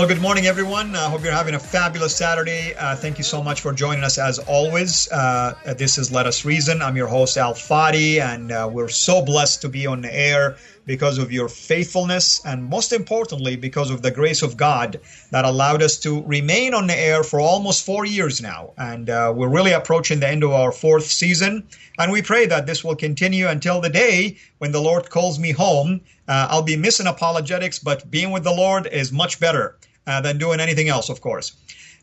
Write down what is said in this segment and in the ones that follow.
Well, good morning, everyone. I uh, hope you're having a fabulous Saturday. Uh, thank you so much for joining us as always. Uh, this is Let Us Reason. I'm your host, Al Fadi, and uh, we're so blessed to be on the air because of your faithfulness and most importantly, because of the grace of God that allowed us to remain on the air for almost four years now. And uh, we're really approaching the end of our fourth season. And we pray that this will continue until the day when the Lord calls me home. Uh, I'll be missing apologetics, but being with the Lord is much better uh, than doing anything else, of course.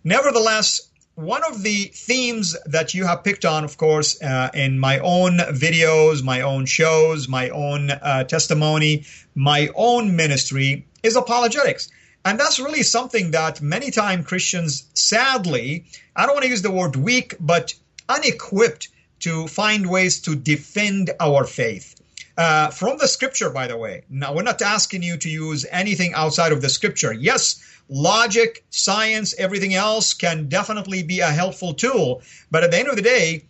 Nevertheless, one of the themes that you have picked on, of course, uh, in my own videos, my own shows, my own uh, testimony, my own ministry is apologetics. And that's really something that many time Christians, sadly, I don't want to use the word weak, but unequipped to find ways to defend our faith. Uh, from the scripture, by the way. Now, we're not asking you to use anything outside of the scripture. Yes, logic, science, everything else can definitely be a helpful tool. But at the end of the day,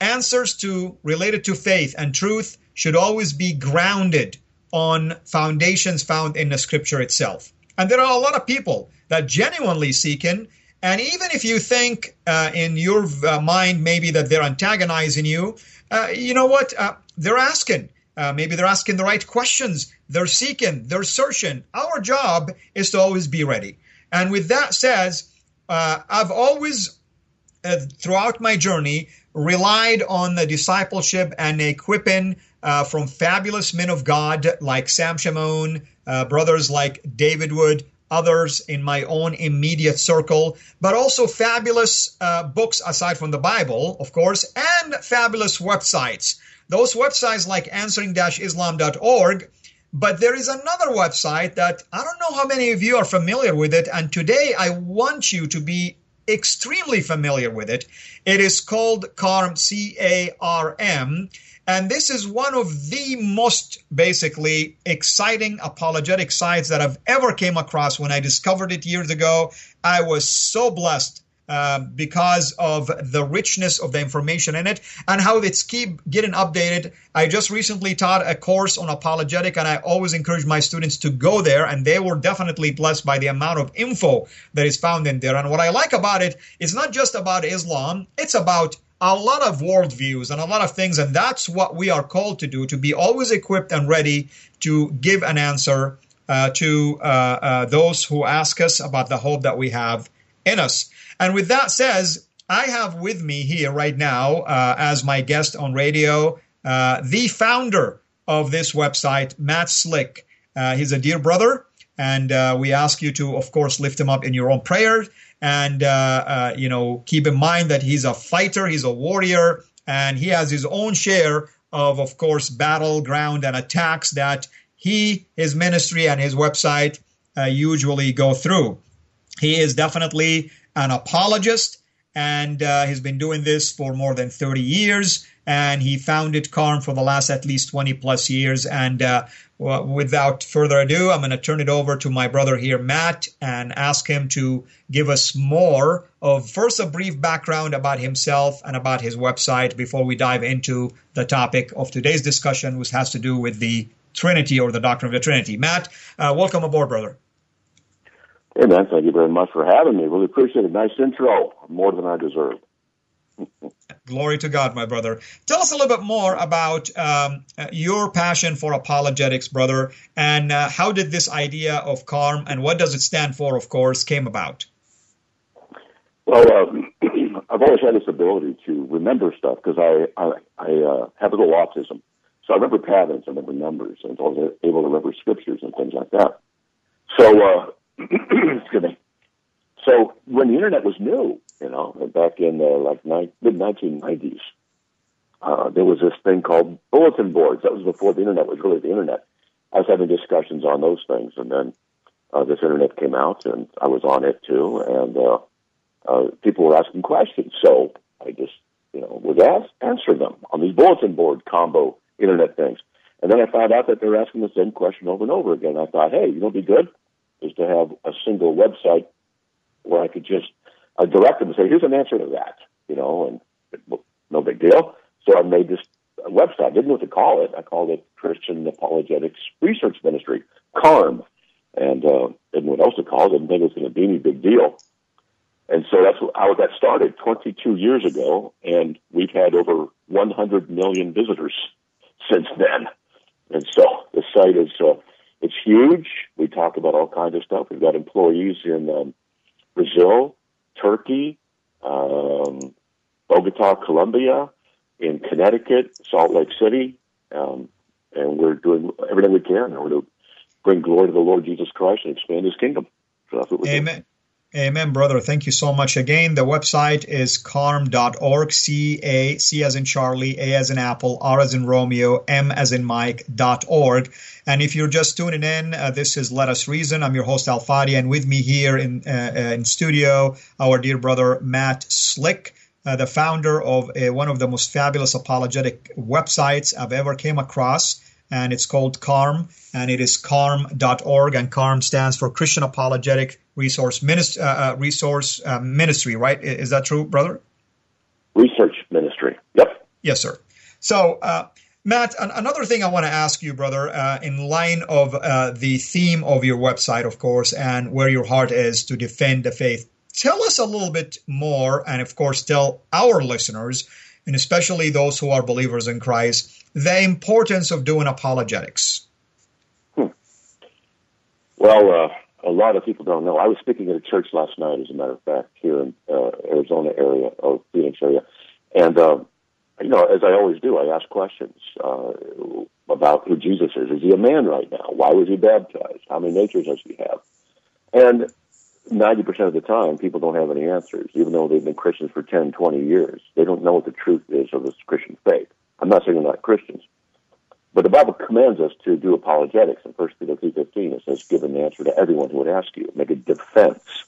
answers to related to faith and truth should always be grounded on foundations found in the scripture itself. And there are a lot of people that genuinely seeking and even if you think uh, in your uh, mind maybe that they're antagonizing you, uh, you know what? Uh, they're asking. Uh, maybe they're asking the right questions. They're seeking. They're searching. Our job is to always be ready. And with that says, uh, I've always, uh, throughout my journey, relied on the discipleship and equipping uh, from fabulous men of God like Sam Shamoun, uh, brothers like David Wood, others in my own immediate circle, but also fabulous uh, books aside from the Bible, of course, and fabulous websites those websites like answering-islam.org. But there is another website that I don't know how many of you are familiar with it. And today I want you to be extremely familiar with it. It is called CARM, C A R M. And this is one of the most basically exciting apologetic sites that I've ever came across when I discovered it years ago. I was so blessed uh, because of the richness of the information in it and how it's keep getting updated. I just recently taught a course on apologetic, and I always encourage my students to go there, and they were definitely blessed by the amount of info that is found in there. And what I like about it is not just about Islam; it's about a lot of worldviews and a lot of things, and that's what we are called to do: to be always equipped and ready to give an answer uh, to uh, uh, those who ask us about the hope that we have in us. And with that says, I have with me here right now uh, as my guest on radio uh, the founder of this website, Matt Slick. Uh, he's a dear brother, and uh, we ask you to, of course, lift him up in your own prayers. And uh, uh, you know, keep in mind that he's a fighter, he's a warrior, and he has his own share of, of course, battleground and attacks that he, his ministry, and his website usually go through. He is definitely an apologist, and uh, he's been doing this for more than 30 years. And he founded CARM for the last at least 20 plus years. And uh, well, without further ado, I'm going to turn it over to my brother here, Matt, and ask him to give us more of first a brief background about himself and about his website before we dive into the topic of today's discussion, which has to do with the Trinity or the doctrine of the Trinity. Matt, uh, welcome aboard, brother. Hey, man, thank you very much for having me. Really appreciate it. Nice intro, more than I deserve. Glory to God, my brother. Tell us a little bit more about um, your passion for apologetics, brother, and uh, how did this idea of CARM and what does it stand for, of course, came about? Well, um, I've always had this ability to remember stuff because I I, I uh, have a little autism, so I remember patterns, I remember numbers, and I was able to remember scriptures and things like that. So, uh, excuse me. So when the internet was new, you know, back in the like mid 1990s, uh, there was this thing called bulletin boards. That was before the internet was really the internet. I was having discussions on those things, and then uh, this internet came out, and I was on it too, and uh, uh, people were asking questions. So I just, you know, would ask, answer them on these bulletin board combo internet things. And then I found out that they were asking the same question over and over again. I thought, hey, you know, be good is to have a single website where I could just uh, direct them and say, here's an answer to that, you know, and it, no big deal. So I made this website. I didn't know what to call it. I called it Christian Apologetics Research Ministry, CARM. And uh, didn't know what else to call it. Didn't think it was going to be any big deal. And so that's how that started 22 years ago. And we've had over 100 million visitors since then. And so the site is, uh, it's huge. We talk about all kinds of stuff. We've got employees in um, Brazil, Turkey, um, Bogota, Colombia, in Connecticut, Salt Lake City, um, and we're doing everything we can in order to bring glory to the Lord Jesus Christ and expand His kingdom. So Amen. Amen, brother. Thank you so much again. The website is carm.org, C A C as in Charlie, A as in Apple, R as in Romeo, M as in Mike dot org. And if you're just tuning in, uh, this is Let Us Reason. I'm your host Al Fadi, and with me here in uh, uh, in studio, our dear brother Matt Slick. Uh, the founder of uh, one of the most fabulous apologetic websites I've ever came across and it's called CARM, and it is carm.org, and CARM stands for Christian Apologetic Resource, Minist- uh, uh, Resource uh, Ministry, right? Is that true, brother? Research Ministry. Yep. Yes, sir. So, uh, Matt, an- another thing I want to ask you, brother, uh, in line of uh, the theme of your website, of course, and where your heart is to defend the faith. Tell us a little bit more, and of course, tell our listeners, and especially those who are believers in Christ, the importance of doing apologetics? Hmm. Well, uh, a lot of people don't know. I was speaking at a church last night, as a matter of fact, here in uh, Arizona area or Phoenix area, and uh, you know, as I always do, I ask questions uh, about who Jesus is. Is he a man right now? Why was he baptized? How many natures does he have? And 90% of the time, people don't have any answers, even though they've been Christians for 10, 20 years. They don't know what the truth is of this Christian faith. I'm not saying they're not Christians. But the Bible commands us to do apologetics. In 1 Peter 3.15, it says, give an answer to everyone who would ask you. Make a defense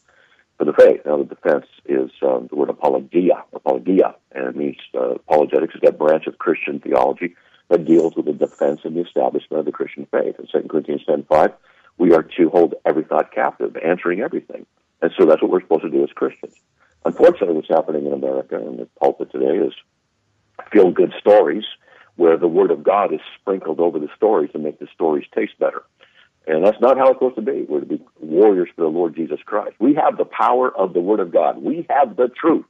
for the faith. Now, the defense is um, the word apologia, apologia, and it means uh, apologetics is that branch of Christian theology that deals with the defense and the establishment of the Christian faith. In 2 Corinthians 10.5, we are to hold every thought captive, answering everything. And so that's what we're supposed to do as Christians. Unfortunately, what's happening in America and the pulpit today is feel good stories where the word of God is sprinkled over the stories to make the stories taste better. And that's not how it's supposed to be. We're to be warriors for the Lord Jesus Christ. We have the power of the word of God. We have the truth.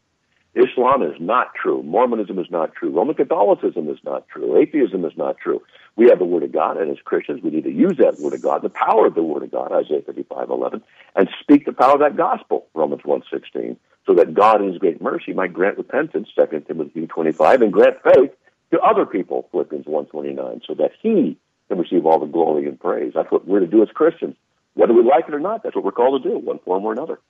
Islam is not true. Mormonism is not true. Roman Catholicism is not true. Atheism is not true. We have the Word of God, and as Christians, we need to use that Word of God, the power of the Word of God, Isaiah 55, 11, and speak the power of that gospel, Romans 1, 16 so that God in his great mercy might grant repentance, 2 Timothy 25, and grant faith to other people, Philippians 1.29, so that he can receive all the glory and praise. That's what we're to do as Christians. Whether we like it or not, that's what we're called to do, one form or another.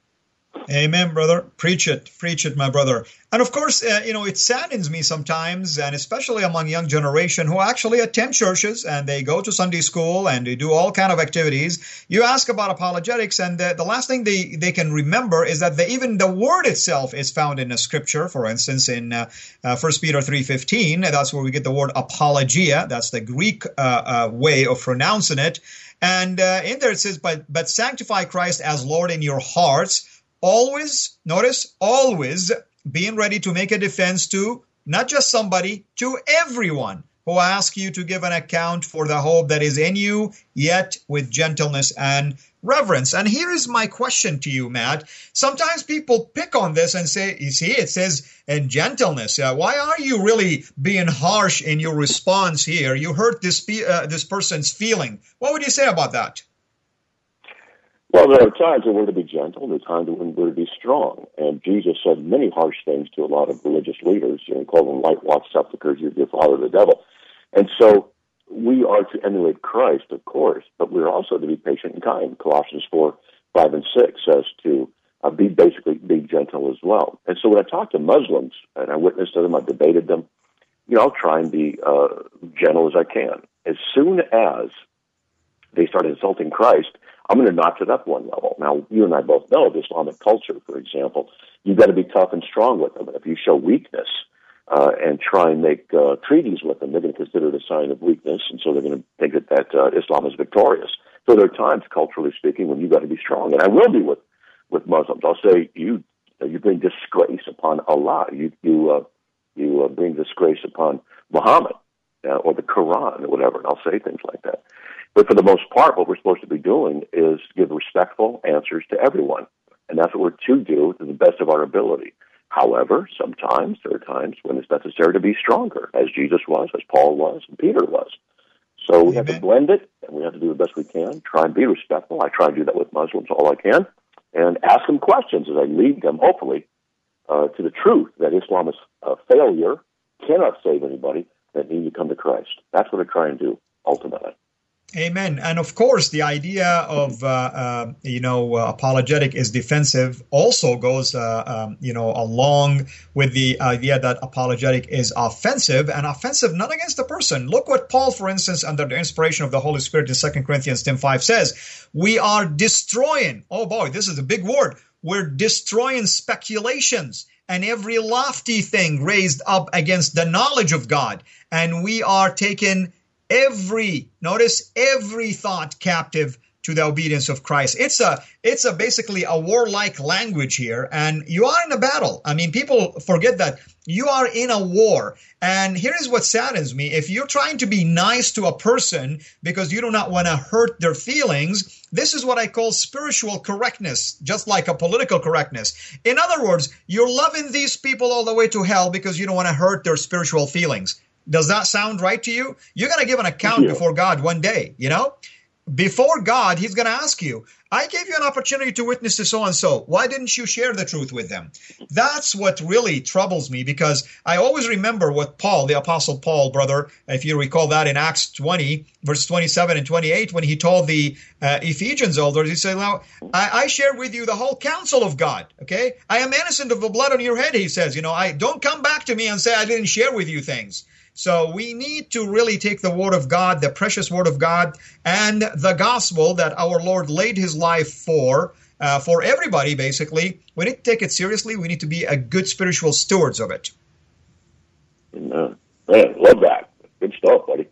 Amen, brother. Preach it. Preach it, my brother. And of course, uh, you know, it saddens me sometimes, and especially among young generation who actually attend churches and they go to Sunday school and they do all kind of activities. You ask about apologetics, and the, the last thing they, they can remember is that the, even the word itself is found in a scripture. For instance, in uh, uh, 1 Peter 3.15, that's where we get the word apologia. That's the Greek uh, uh, way of pronouncing it. And uh, in there it says, but, but sanctify Christ as Lord in your hearts always, notice, always being ready to make a defense to not just somebody, to everyone who asks you to give an account for the hope that is in you, yet with gentleness and reverence. And here is my question to you, Matt. Sometimes people pick on this and say, you see, it says in gentleness. Uh, why are you really being harsh in your response here? You hurt this, uh, this person's feeling. What would you say about that? Well, there are times when we're to be gentle, there are times when we're to be strong. And Jesus said many harsh things to a lot of religious leaders, know, called them whitewashed sepulchres, you're the father of the devil. And so we are to emulate Christ, of course, but we're also to be patient and kind. Colossians 4, 5, and 6 says to uh, be basically be gentle as well. And so when I talk to Muslims and I witness to them, I've debated them, you know, I'll try and be uh, gentle as I can. As soon as they start insulting Christ, I'm going to notch it up one level. Now, you and I both know the Islamic culture, for example, you've got to be tough and strong with them. And if you show weakness uh, and try and make uh, treaties with them, they're going to consider it a sign of weakness, and so they're going to think that, that uh, Islam is victorious. So there are times, culturally speaking, when you've got to be strong, and I will be with with Muslims. I'll say you you bring disgrace upon Allah. You you uh, you uh, bring disgrace upon Muhammad uh, or the Quran or whatever. And I'll say things like that. But for the most part, what we're supposed to be doing is give respectful answers to everyone. And that's what we're to do to the best of our ability. However, sometimes there are times when it's necessary to be stronger, as Jesus was, as Paul was, and Peter was. So we have to blend it, and we have to do the best we can. Try and be respectful. I try and do that with Muslims all I can, and ask them questions as I lead them, hopefully, uh, to the truth that Islam is a failure, cannot save anybody, that need to come to Christ. That's what I try and do ultimately. Amen. And of course, the idea of uh, uh, you know uh, apologetic is defensive also goes uh, um, you know along with the idea that apologetic is offensive and offensive not against the person. Look what Paul, for instance, under the inspiration of the Holy Spirit in Second Corinthians 10 5 says, "We are destroying." Oh boy, this is a big word. We're destroying speculations and every lofty thing raised up against the knowledge of God, and we are taking every notice every thought captive to the obedience of Christ. It's a it's a basically a warlike language here and you are in a battle. I mean people forget that you are in a war. And here is what saddens me. If you're trying to be nice to a person because you do not want to hurt their feelings, this is what I call spiritual correctness, just like a political correctness. In other words, you're loving these people all the way to hell because you don't want to hurt their spiritual feelings. Does that sound right to you? You're going to give an account before God one day, you know? Before God, He's going to ask you, I gave you an opportunity to witness to so and so. Why didn't you share the truth with them? That's what really troubles me because I always remember what Paul, the Apostle Paul, brother, if you recall that in Acts 20, verse 27 and 28, when he told the uh, Ephesians elders, he said, Now, I, I share with you the whole counsel of God. Okay? I am innocent of the blood on your head, he says. You know, I don't come back to me and say I didn't share with you things. So we need to really take the Word of God, the precious Word of God, and the gospel that our Lord laid His life for, uh, for everybody, basically. We need to take it seriously. We need to be a good spiritual stewards of it. Amen. Man, love that. Good stuff, buddy.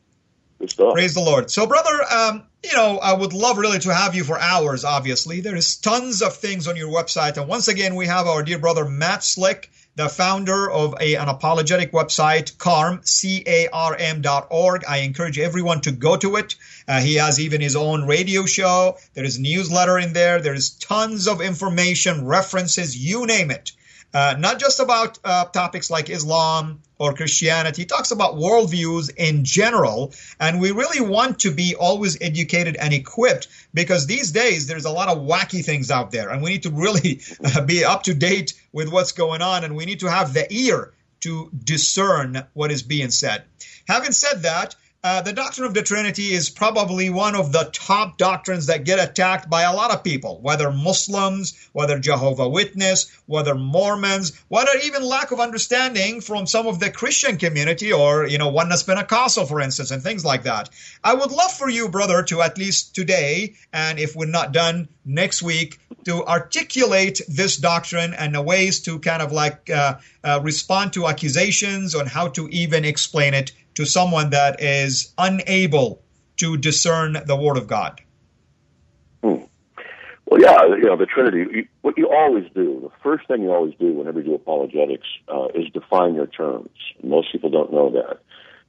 Good stuff. Praise the Lord. So, brother, um, you know, I would love really to have you for hours, obviously. There is tons of things on your website. And once again, we have our dear brother, Matt Slick the founder of a, an apologetic website, CARM, C-A-R-M dot org. I encourage everyone to go to it. Uh, he has even his own radio show. There is newsletter in there. There is tons of information, references, you name it. Uh, not just about uh, topics like Islam or Christianity. He talks about worldviews in general. And we really want to be always educated and equipped because these days there's a lot of wacky things out there. And we need to really be up to date with what's going on. And we need to have the ear to discern what is being said. Having said that, uh, the doctrine of the Trinity is probably one of the top doctrines that get attacked by a lot of people, whether Muslims, whether Jehovah Witness, whether Mormons, whether even lack of understanding from some of the Christian community or, you know, Oneness Pentecostal, for instance, and things like that. I would love for you, brother, to at least today, and if we're not done next week, to articulate this doctrine and the ways to kind of like uh, uh, respond to accusations on how to even explain it to someone that is unable to discern the Word of God? Hmm. Well, yeah, you know, the Trinity, what you always do, the first thing you always do whenever you do apologetics uh, is define your terms. Most people don't know that.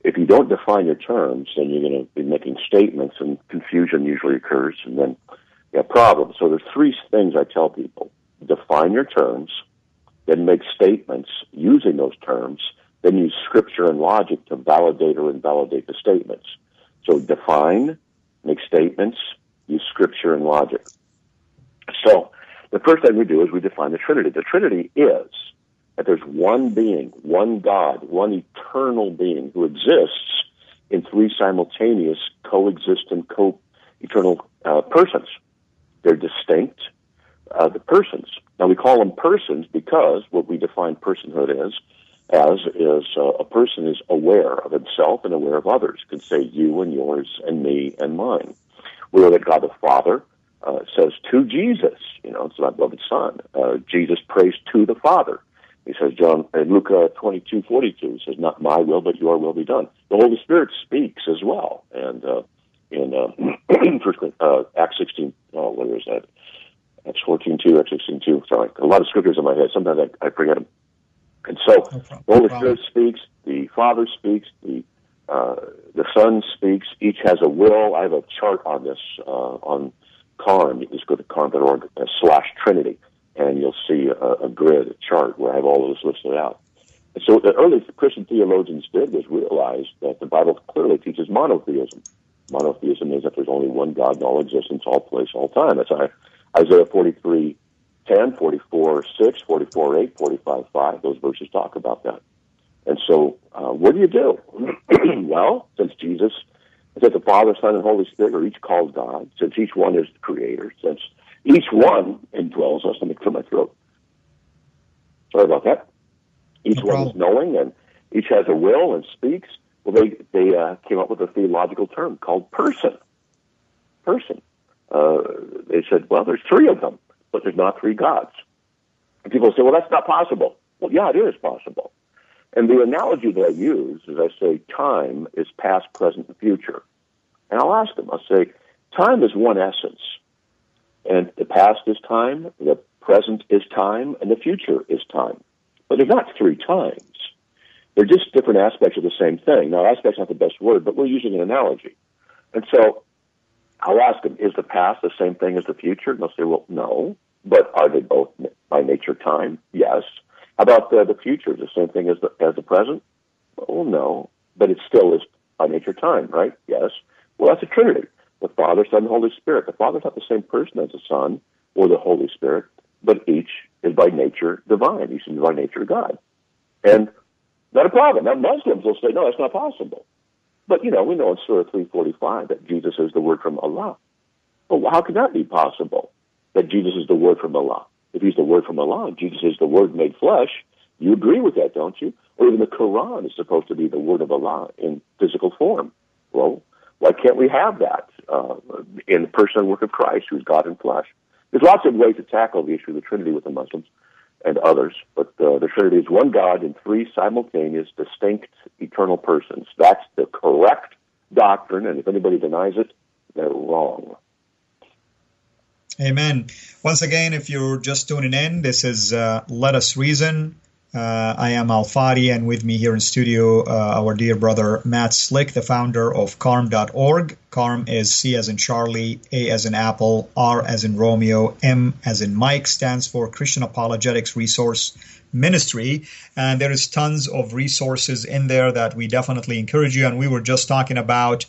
If you don't define your terms, then you're going to be making statements and confusion usually occurs. And then Yeah, problem. So there's three things I tell people: define your terms, then make statements using those terms, then use scripture and logic to validate or invalidate the statements. So define, make statements, use scripture and logic. So the first thing we do is we define the Trinity. The Trinity is that there's one being, one God, one eternal being who exists in three simultaneous, coexistent, co-eternal uh, persons. They're distinct, uh, the persons. Now we call them persons because what we define personhood is, as is uh, a person is aware of himself and aware of others. Can say you and yours and me and mine. We know that God the Father uh, says to Jesus, you know, it's my beloved Son. Uh, Jesus prays to the Father. He says, John, in Luke uh, 22, 42, he says, not my will, but your will be done. The Holy Spirit speaks as well. And uh, in uh, uh, Acts 16, oh, what is that? Acts 14, 2, Acts 16, 2. Sorry, a lot of scriptures in my head. Sometimes I, I forget them. And so no the Holy Spirit speaks, the Father speaks, the uh, the Son speaks. Each has a will. I have a chart on this uh, on Carm. You can just go to carm.org uh, slash Trinity, and you'll see a, a grid, a chart where I have all of this listed out. And so what the early Christian theologians did was realize that the Bible clearly teaches monotheism. Monotheism means that there's only one God in all existence, all place, all time. That's Isaiah 43, 10, 44, 6, 44, 8, 45, 5. Those verses talk about that. And so, uh, what do you do? well, since Jesus, since the Father, Son, and Holy Spirit are each called God, since each one is the Creator, since each one indwells us, let me clear my throat. Sorry about that. Each no one is knowing, and each has a will and speaks. Well, they they uh, came up with a theological term called person. Person. Uh, they said, well, there's three of them, but there's not three gods. And people say, well, that's not possible. Well, yeah, it is possible. And the analogy that I use is I say time is past, present, and future. And I'll ask them, I'll say, time is one essence. And the past is time, the present is time, and the future is time. But they're not three times. They're just different aspects of the same thing. Now, aspect's not the best word, but we're using an analogy. And so I'll ask them, is the past the same thing as the future? And they'll say, well, no. But are they both by nature time? Yes. How about the, the future? Is the same thing as the, as the present? Well, no. But it still is by nature time, right? Yes. Well, that's a trinity. The Father, Son, and Holy Spirit. The Father's not the same person as the Son or the Holy Spirit, but each is by nature divine. Each is by nature God. And not a problem. Now, Muslims will say, no, that's not possible. But, you know, we know in Surah 345 that Jesus is the word from Allah. Well, how can that be possible, that Jesus is the word from Allah? If he's the word from Allah, Jesus is the word made flesh, you agree with that, don't you? Or even the Quran is supposed to be the word of Allah in physical form. Well, why can't we have that uh, in the person and work of Christ, who's God in flesh? There's lots of ways to tackle the issue of the Trinity with the Muslims and others, but uh, the Trinity is one God in three simultaneous, distinct, eternal persons. That's the correct doctrine, and if anybody denies it, they're wrong. Amen. Once again, if you're just tuning in, this is uh, Let Us Reason. Uh, I am Al Fadi, and with me here in studio, uh, our dear brother Matt Slick, the founder of Carm.org. Carm is C as in Charlie, A as in Apple, R as in Romeo, M as in Mike, stands for Christian Apologetics Resource Ministry. And there is tons of resources in there that we definitely encourage you. And we were just talking about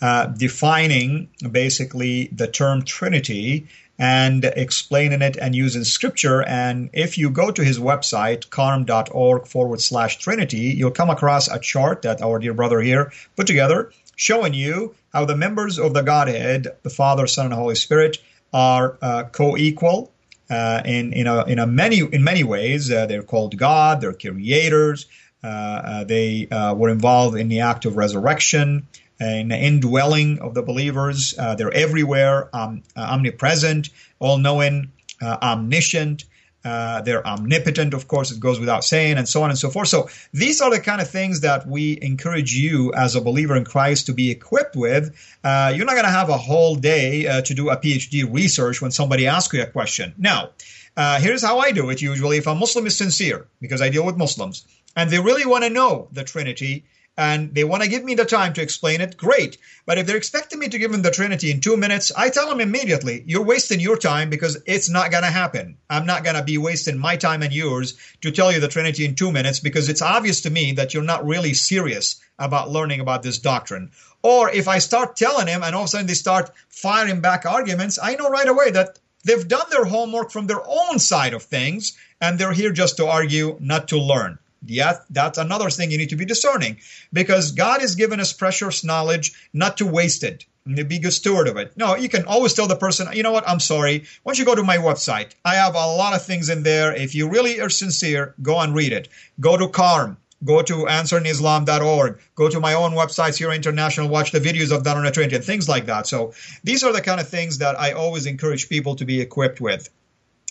uh, defining basically the term Trinity and explaining it and using scripture. And if you go to his website, carm.org forward slash Trinity, you'll come across a chart that our dear brother here put together showing you how the members of the Godhead, the Father, Son, and Holy Spirit, are uh, co-equal uh, in in a, in a many in many ways. Uh, they're called God. They're creators. Uh, uh, they uh, were involved in the act of resurrection the indwelling of the believers. Uh, they're everywhere, um, uh, omnipresent, all knowing, uh, omniscient. Uh, they're omnipotent, of course, it goes without saying, and so on and so forth. So, these are the kind of things that we encourage you as a believer in Christ to be equipped with. You're not going to have a whole day to do a PhD research when somebody asks you a question. Now, here's how I do it usually. If a Muslim is sincere, because I deal with Muslims, and they really want to know the Trinity, and they want to give me the time to explain it, great. But if they're expecting me to give them the Trinity in two minutes, I tell them immediately, you're wasting your time because it's not going to happen. I'm not going to be wasting my time and yours to tell you the Trinity in two minutes because it's obvious to me that you're not really serious about learning about this doctrine. Or if I start telling them and all of a sudden they start firing back arguments, I know right away that they've done their homework from their own side of things and they're here just to argue, not to learn. Yeah, that's another thing you need to be discerning because God has given us precious knowledge not to waste it be good steward of it. No, you can always tell the person, you know what, I'm sorry. Once you go to my website, I have a lot of things in there. If you really are sincere, go and read it. Go to CARM. Go to answeringislam.org. Go to my own website, CIRA International. Watch the videos of Donna Trinity and things like that. So these are the kind of things that I always encourage people to be equipped with.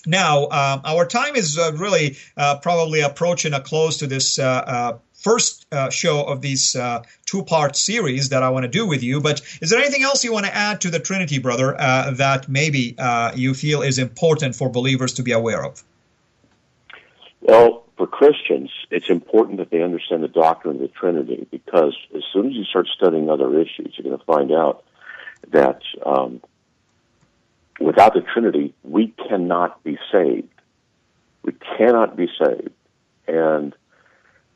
Now, um, our time is uh, really uh, probably approaching a close to this uh, uh first uh, show of these uh, two part series that I want to do with you. But is there anything else you want to add to the Trinity, brother, that maybe you feel is important for believers to be aware of? Well, for Christians, it's important that they understand the doctrine of the Trinity because as soon as you start studying other issues, you're going to find out that um, without the Trinity, we cannot be saved. We cannot be saved. And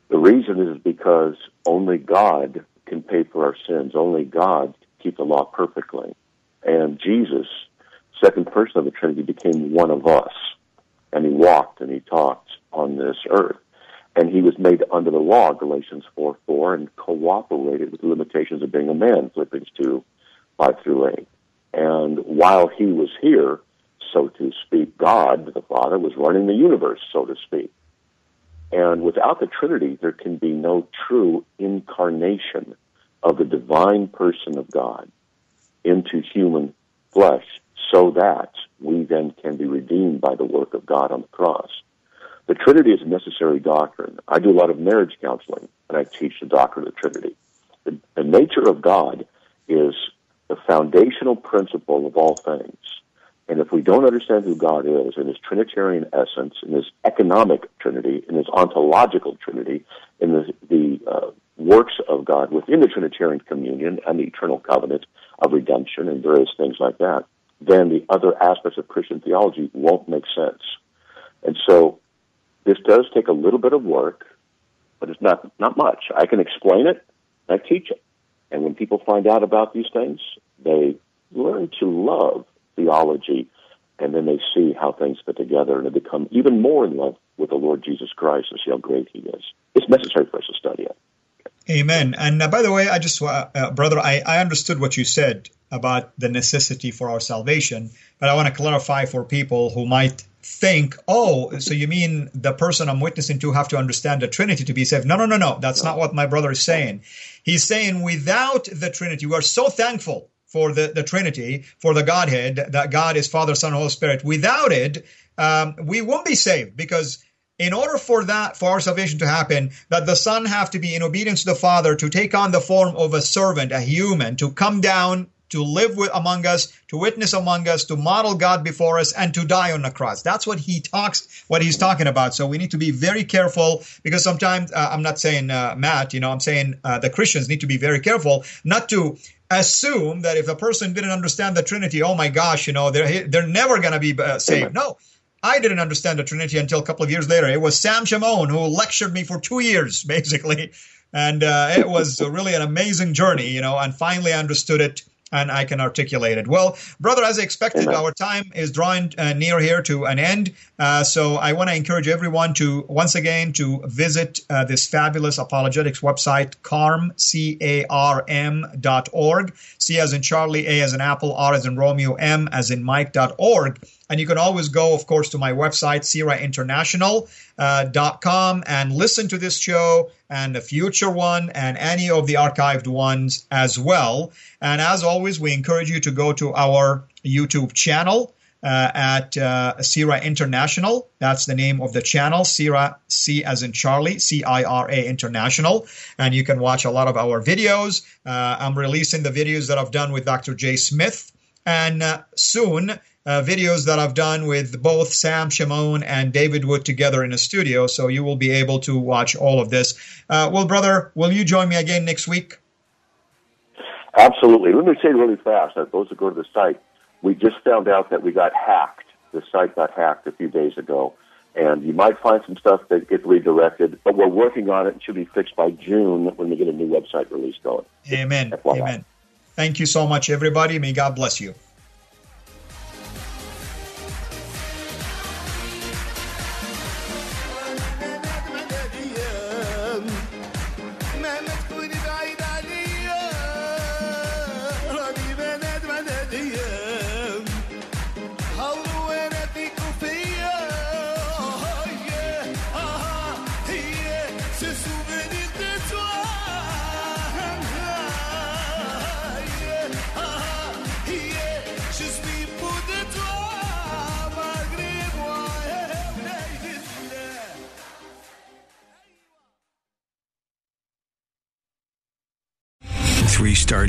the reason is because only God can pay for our sins. Only God can keep the law perfectly. And Jesus, second person of the Trinity, became one of us. And he walked and he talked on this earth. And he was made under the law, Galatians 4 4, and cooperated with the limitations of being a man, Philippians 2 5 through 8. And while he was here, so to speak, God, the Father, was running the universe, so to speak. And without the Trinity, there can be no true incarnation of the divine person of God into human flesh so that we then can be redeemed by the work of God on the cross. The Trinity is a necessary doctrine. I do a lot of marriage counseling, and I teach the doctrine of the Trinity. The, the nature of God is the foundational principle of all things. And if we don't understand who God is in his Trinitarian essence, in his economic Trinity, in his ontological Trinity, in the, the uh, works of God within the Trinitarian communion and the eternal covenant of redemption and various things like that, then the other aspects of Christian theology won't make sense. And so this does take a little bit of work, but it's not, not much. I can explain it, I teach it. And when people find out about these things, they learn to love theology and then they see how things fit together and they become even more in love with the Lord Jesus Christ and see how great He is. It's necessary for us to study it. Amen. And uh, by the way, I just, uh, brother, I, I understood what you said about the necessity for our salvation, but I want to clarify for people who might think, oh, so you mean the person I'm witnessing to have to understand the Trinity to be saved? No, no, no, no. That's not what my brother is saying. He's saying without the Trinity, we are so thankful for the, the Trinity, for the Godhead, that God is Father, Son, Holy Spirit. Without it, um, we won't be saved because in order for that for our salvation to happen that the son have to be in obedience to the father to take on the form of a servant a human to come down to live with among us, to witness among us, to model God before us, and to die on the cross. That's what he talks, what he's talking about. So we need to be very careful because sometimes uh, I'm not saying uh, Matt, you know, I'm saying uh, the Christians need to be very careful not to assume that if a person didn't understand the Trinity, oh my gosh, you know, they're they're never going to be uh, saved. No. I didn't understand the Trinity until a couple of years later. It was Sam Shamoun who lectured me for two years, basically, and uh, it was really an amazing journey, you know. And finally, I understood it and I can articulate it. Well, brother, as I expected, Amen. our time is drawing uh, near here to an end. Uh, so I want to encourage everyone to once again to visit uh, this fabulous apologetics website, carm, C-A-R-M dot org. C as in Charlie, A as in Apple, R as in Romeo, M as in Mike dot org. And you can always go, of course, to my website, cirainternational.com, uh, and listen to this show and the future one and any of the archived ones as well. And as always, we encourage you to go to our YouTube channel. Uh, at uh, International. That's the name of the channel, CIRA, C as in Charlie, C I R A International. And you can watch a lot of our videos. Uh, I'm releasing the videos that I've done with Dr. Jay Smith. And uh, soon, uh, videos that I've done with both Sam Shamoun and David Wood together in a studio. So you will be able to watch all of this. Uh, well, brother, will you join me again next week? Absolutely. Let me say really fast that those who go to the site, we just found out that we got hacked. The site got hacked a few days ago. And you might find some stuff that gets redirected, but we're working on it and should be fixed by June when we get a new website release going. Amen. Amen. Thank you so much, everybody. May God bless you.